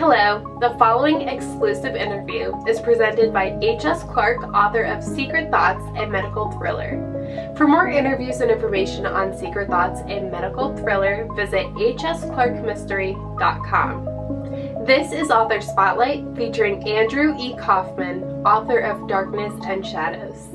Hello, the following exclusive interview is presented by H.S. Clark, author of Secret Thoughts and Medical Thriller. For more interviews and information on Secret Thoughts and Medical Thriller, visit hsclarkmystery.com. This is Author Spotlight featuring Andrew E. Kaufman, author of Darkness and Shadows.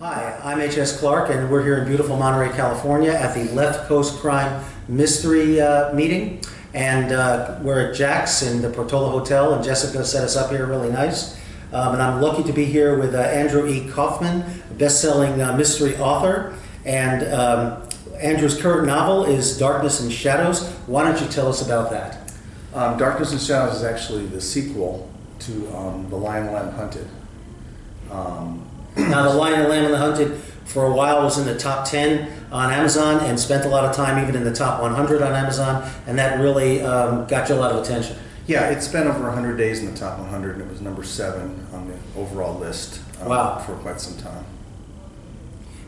Hi, I'm H.S. Clark, and we're here in beautiful Monterey, California at the Left Coast Crime Mystery uh, Meeting. And uh, we're at Jack's in the Portola Hotel, and Jessica set us up here really nice. Um, and I'm lucky to be here with uh, Andrew E. Kaufman, best-selling uh, mystery author. And um, Andrew's current novel is Darkness and Shadows. Why don't you tell us about that? Um, Darkness and Shadows is actually the sequel to um, The Lion, Lamb Hunted. Now, The Lion, the Lamb, and the Hunted for a while was in the top 10 on Amazon and spent a lot of time even in the top 100 on Amazon, and that really um, got you a lot of attention. yeah, it spent over 100 days in the top 100, and it was number seven on the overall list um, Wow. for quite some time.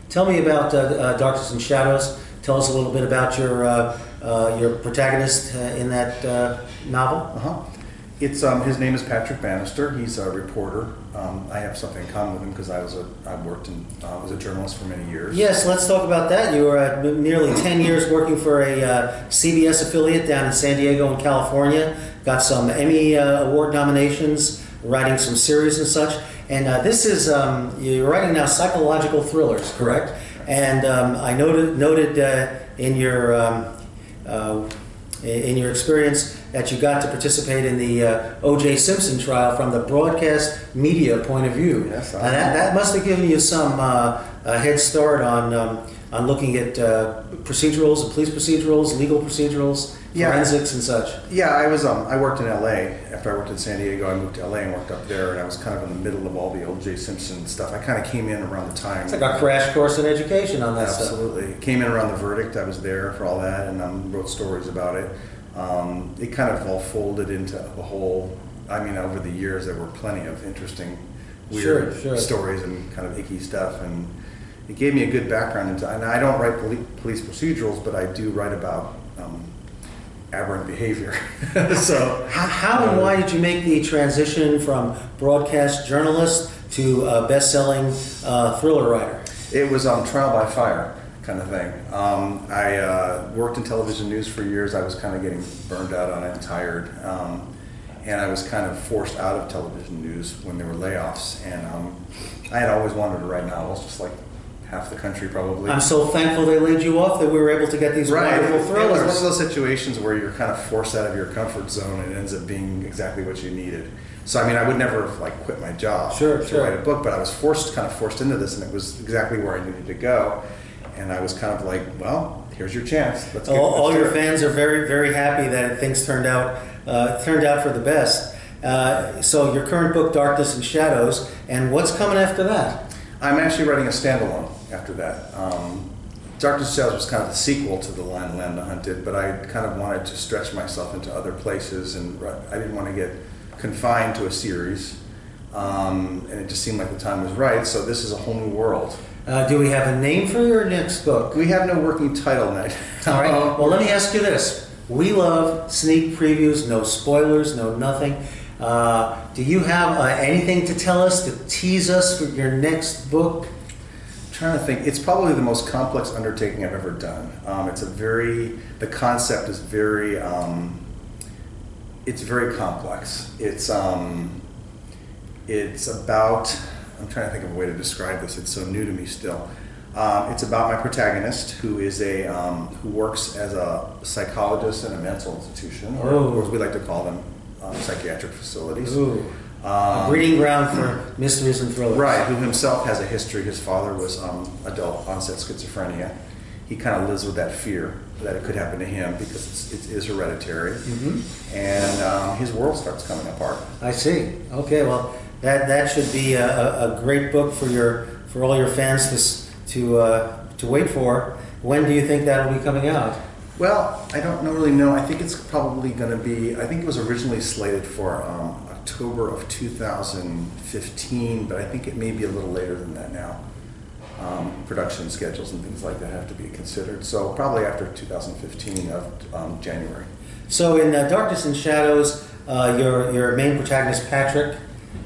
Tell me about uh, uh, Darkness and Shadows. Tell us a little bit about your uh, uh, your protagonist uh, in that uh, novel. Uh-huh. It's um, his name is Patrick Bannister. He's a reporter. Um, I have something in common with him because I was a I worked in uh, was a journalist for many years. Yes, let's talk about that. You were uh, nearly 10 years working for a uh, CBS affiliate down in San Diego in California. Got some Emmy uh, Award nominations, writing some series and such. And uh, this is, um, you're writing now psychological thrillers, correct? And um, I noted, noted uh, in your um, in your experience that you got to participate in the uh, O.J. Simpson trial from the broadcast media point of view. Yes, I- and that, that must have given you some uh, a head start on um, on looking at uh, procedurals, police procedurals, legal procedurals, Yeah. forensics, and such. Yeah, I was. Um, I worked in L.A. After I worked in San Diego, I moved to L.A. and worked up there, and I was kind of in the middle of all the O.J. Simpson stuff. I kind of came in around the time. It's like a crash course in education on that stuff. Absolutely. Came in around the verdict. I was there for all that and um, wrote stories about it. Um, it kind of all folded into a whole. I mean, over the years, there were plenty of interesting, weird Sure, sure. stories and kind of icky stuff. And it gave me a good background into. And I don't write poli- police procedurals, but I do write about um, aberrant behavior. so. How, how and why did you make the transition from broadcast journalist to uh, best-selling uh, thriller writer? It was um, trial by fire kind of thing. Um, I uh, worked in television news for years. I was kind of getting burned out on it and tired. Um, and I was kind of forced out of television news when there were layoffs. And um, I had always wanted to write novels, just like half the country probably. I'm so thankful they laid you off that we were able to get these Right. wonderful thrillers. It was one of those situations where you're kind of forced out of your comfort zone and it ends up being exactly what you needed. So I mean, I would never have like quit my job Sure, to sure. write a book, but I was forced, kind of forced into this, and it was exactly where I needed to go. And I was kind of like, well, here's your chance. Let's get, all, all your fans are very, very happy that things turned out uh, turned out for the best. Uh, so your current book, Darkness and Shadows, and what's coming after that? I'm actually writing a standalone after that. Um, Darkness and Shadows was kind of the sequel to The Lion, the Lamb, the Hunted, but I kind of wanted to stretch myself into other places, and I didn't want to get confined to a series. Um, and it just seemed like the time was right, so this is a whole new world. Uh, do we have a name for your next book? We have no working title, Night. All right. Well, let me ask you this: We love sneak previews, no spoilers, no nothing. Uh, do you have uh, anything to tell us to tease us for your next book? trying to think. It's probably the most complex undertaking I've ever done. Um, it's a very, the concept is very, um, it's very complex. It's, um, it's about, I'm trying to think of a way to describe this. It's so new to me still. Um, it's about my protagonist, who is a um, who works as a psychologist in a mental institution, or, or as we like to call them, um, psychiatric facilities. A Um, breeding ground for mysteries and thrillers. Right, who himself has a history. His father was um, adult onset schizophrenia. He kind of lives with that fear that it could happen to him because it's, it is hereditary. Mhm. And um, his world starts coming apart. I see. Okay, well, that that should be a, a, a great book for your for all your fans to to uh, to wait for. When do you think that'll be coming out? Well, I don't know- really know. I think it's probably going to be, I think it was originally slated for um, October of 2015, but I think it may be a little later than that now. Um, production schedules and things like that have to be considered. So probably after 2015 of um, January. So in uh, Darkness and Shadows, uh, your your main protagonist Patrick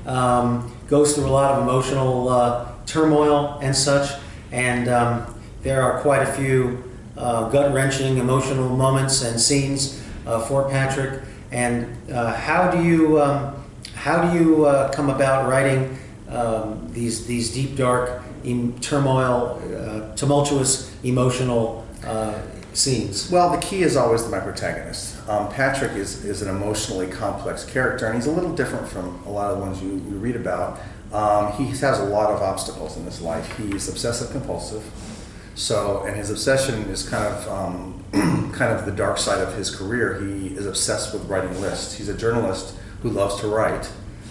um, goes through a lot of emotional uh, turmoil and such, and um, there are quite a few uh, gut wrenching emotional moments and scenes uh, for Patrick. And uh, how do you um, how do you uh, come about writing um, these these deep dark em- turmoil, uh, tumultuous emotional scenes? Well, the key is always my protagonist. Um, Patrick is, is an emotionally complex character, and he's a little different from a lot of the ones you, you read about. Um, he has a lot of obstacles in his life. He's obsessive compulsive, so and his obsession is kind of um, kind of the dark side of his career. He is obsessed with writing lists. He's a journalist who loves to write,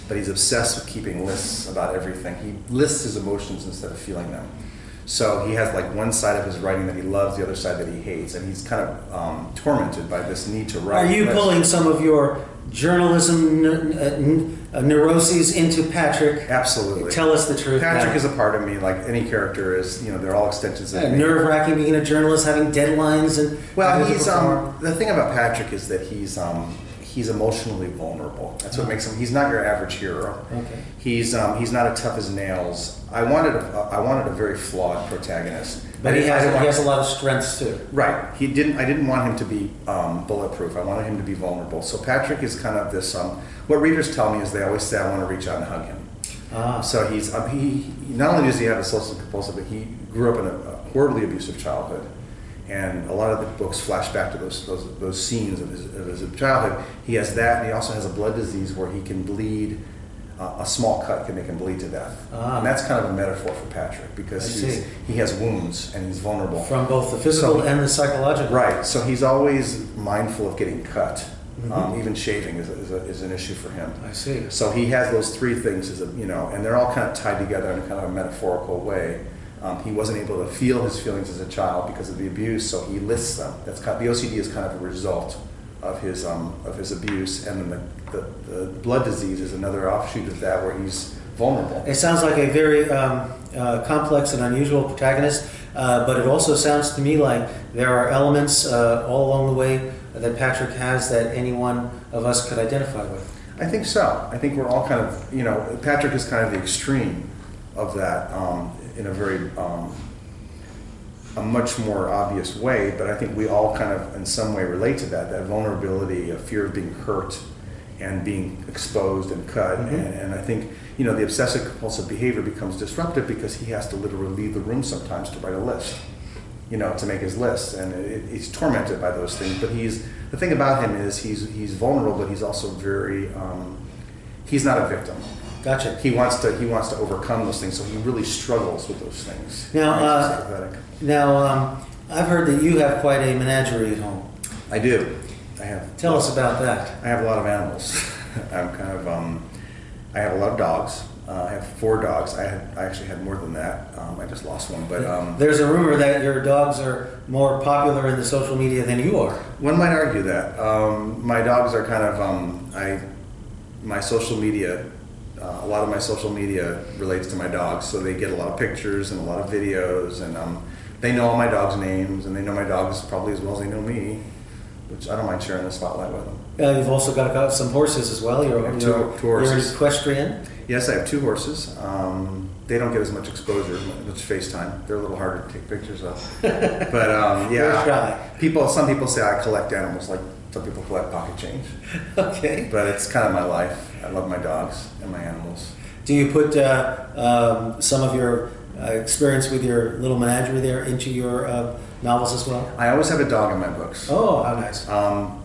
but he's obsessed with keeping lists about everything. He lists his emotions instead of feeling them. So he has like one side of his writing that he loves, the other side that he hates, and he's kind of um, tormented by this need to write. Are you pulling some of your journalism n- uh, n- neuroses into Patrick? Absolutely. Tell us the truth. Patrick now. is a part of me, like any character is. You know, they're all extensions of me. nerve wracking being a journalist, having deadlines and Well, he's um, the thing about Patrick is that he's um, he's emotionally vulnerable. That's what Oh. makes him. He's not your average hero. Okay. He's um, he's not as tough as nails. I wanted a, I wanted a very flawed protagonist. But he has, he has a lot of strengths too. Right. He didn't. I didn't want him to be um, bulletproof. I wanted him to be vulnerable. So Patrick is kind of this. Um, what readers tell me is they always say, "I want to reach out and hug him." Ah, So he's um, he, he not only does he have a social compulsive, but he grew up in a, a horribly abusive childhood, and a lot of the books flash back to those those, those scenes of his, of his childhood. He has that, and he also has a blood disease where he can bleed. Uh, a small cut can make him bleed to death, Ah. and that's kind of a metaphor for Patrick because he has wounds and he's vulnerable. from both the physical So- and the psychological. Right. So he's always mindful of getting cut. Mhm. Um, even shaving is, a, is, a, is an issue for him. I see. So he has those three things, as a, you know, and they're all kind of tied together in a kind of a metaphorical way. Um, he wasn't able to feel his feelings as a child because of the abuse, so he lists them. That's kind the OCD is kind of a result of his um, of his abuse, and then the, the, the blood disease is another offshoot of that, where he's vulnerable. It sounds like a very um, uh, complex and unusual protagonist, uh, but it also sounds to me like there are elements uh, all along the way that Patrick has that any one of us could identify with. I think so. I think we're all kind of, you know, Patrick is kind of the extreme of that um, in a very, um, a much more obvious way, but I think we all kind of, in some way, relate to that, that vulnerability, a fear of being hurt and being exposed and cut. Mhm. And, and I think, you know, the obsessive compulsive behavior becomes disruptive because he has to literally leave the room sometimes to write a list, you know, to make his list. And it, he's tormented by those things, but he's, the thing about him is he's, he's vulnerable, but he's also very, um, he's not a victim Gotcha. he wants to he wants to overcome those things so he really struggles with those things Now, uh. Now, um, I've heard that you have quite a menagerie at home. i do i have Tell us about that. i have a lot of animals i'm kind of um, i have a lot of dogs uh, i have four dogs i had i actually had more than that um, i just lost one but um, There's a rumor that your dogs are more popular in the social media than you are. one might argue that um, my dogs are kind of um, i my social media uh, a lot of my social media relates to my dogs, so they get a lot of pictures and a lot of videos, and um, they know all my dogs' names, and they know my dogs probably as well as they know me, which I don't mind sharing the spotlight with them. Uh, you've also got, some horses as well. You're, have two- you're, two you're an equestrian. Yes, I have two horses. Um, they don't get as much exposure, much FaceTime. They're a little harder to take pictures of. But um, yeah, people. Some people say I collect animals, like some people collect pocket change. Okay. But it's kind of my life. I love my dogs and my animals. Do you put uh, um, some of your uh, experience with your little menagerie there into your uh, novels as well? I always have a dog in my books. Oh, how nice. Um,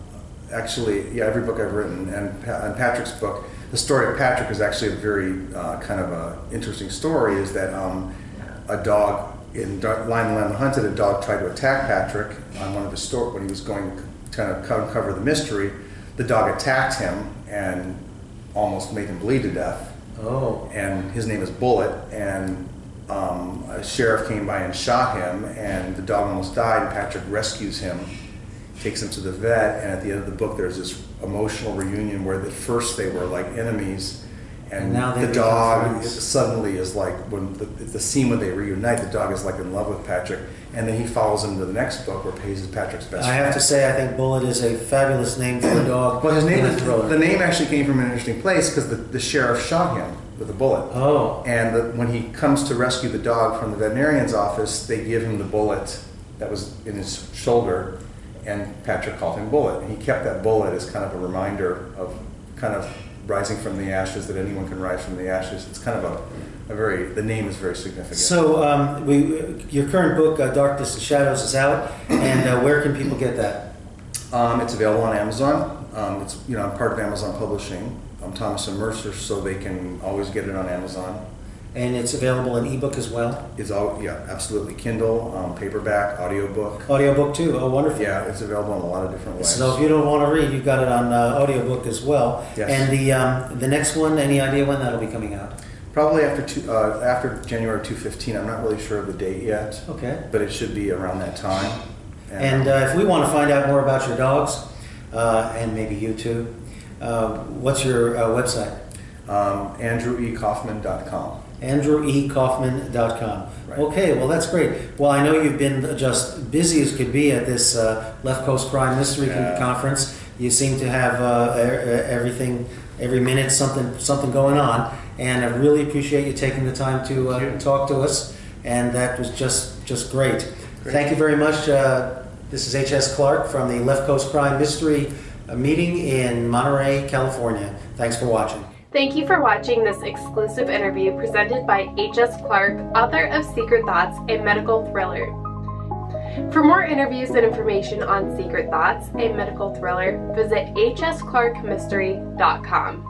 actually, yeah, every book I've written, and, Pa- and Patrick's book, the story of Patrick is actually a very uh, kind of a interesting story. Is that um, a dog in Lion the Lamb and Hunted, a dog tried to attack Patrick on one of his store when he was going to kind of co- uncover the mystery. The dog attacked him and almost made him bleed to death. Oh, and his name is Bullet, and um, a sheriff came by and shot him, and the dog almost died. And Patrick rescues him, takes him to the vet, and at the end of the book, there's this emotional reunion where at first they were like enemies, And, And now the dog suddenly is like when the, the scene when they reunite, the dog is like in love with Patrick, and then he follows him to the next book where Paige is Patrick's best I friend. have to say, I think Bullet is a fabulous name for a dog. Well, his name, is thriller. the name actually came from an interesting place because the, the sheriff shot him with a bullet. Oh, And the, when he comes to rescue the dog from the veterinarian's office, they give him the bullet that was in his shoulder, and Patrick called him Bullet. And he kept that bullet as kind of a reminder of kind of rising from the ashes, that anyone can rise from the ashes. It's kind of a, a very, the name is very significant. so um, we, your current book, uh, Darkness and Shadows, is out, and uh, where can people get that? Um, it's available on Amazon. Um, it's, you know, I'm part of Amazon Publishing. I'm Thomas and Mercer, so they can always get it on Amazon. And it's available in ebook as well? It's all, yeah, absolutely. Kindle, um, paperback, audiobook. Audiobook too? Oh, wonderful. Yeah, it's available in a lot of different ways. So if you don't want to read, you've got it on uh, audiobook as well. Yes. And the, um, the next one, any idea when that'll be coming out? Probably after two, uh, after January 215. I'm not really sure of the date yet, Okay. but it should be around that time. And uh, if we want to find out more about your dogs, uh, and maybe you too, uh, what's your uh, website? Um, AndrewEKaufman.com. AndrewEKaufman.com. Right. Okay, well, that's great. Well, I know you've been just busy as could be at this uh, Left Coast Crime Mystery Yeah. Conference. You seem to have uh, everything, every minute, something, something going on. And I really appreciate you taking the time to uh, talk to us. And that was just, just great. Great. Thank you very much. Uh, this is H.S. Clark from the Left Coast Crime Mystery uh, meeting in Monterey, California. Thanks for watching. Thank you for watching this exclusive interview presented by H.S. Clark, author of Secret Thoughts, a medical thriller. For more interviews and information on Secret Thoughts, a medical thriller, visit hsclarkmystery.com.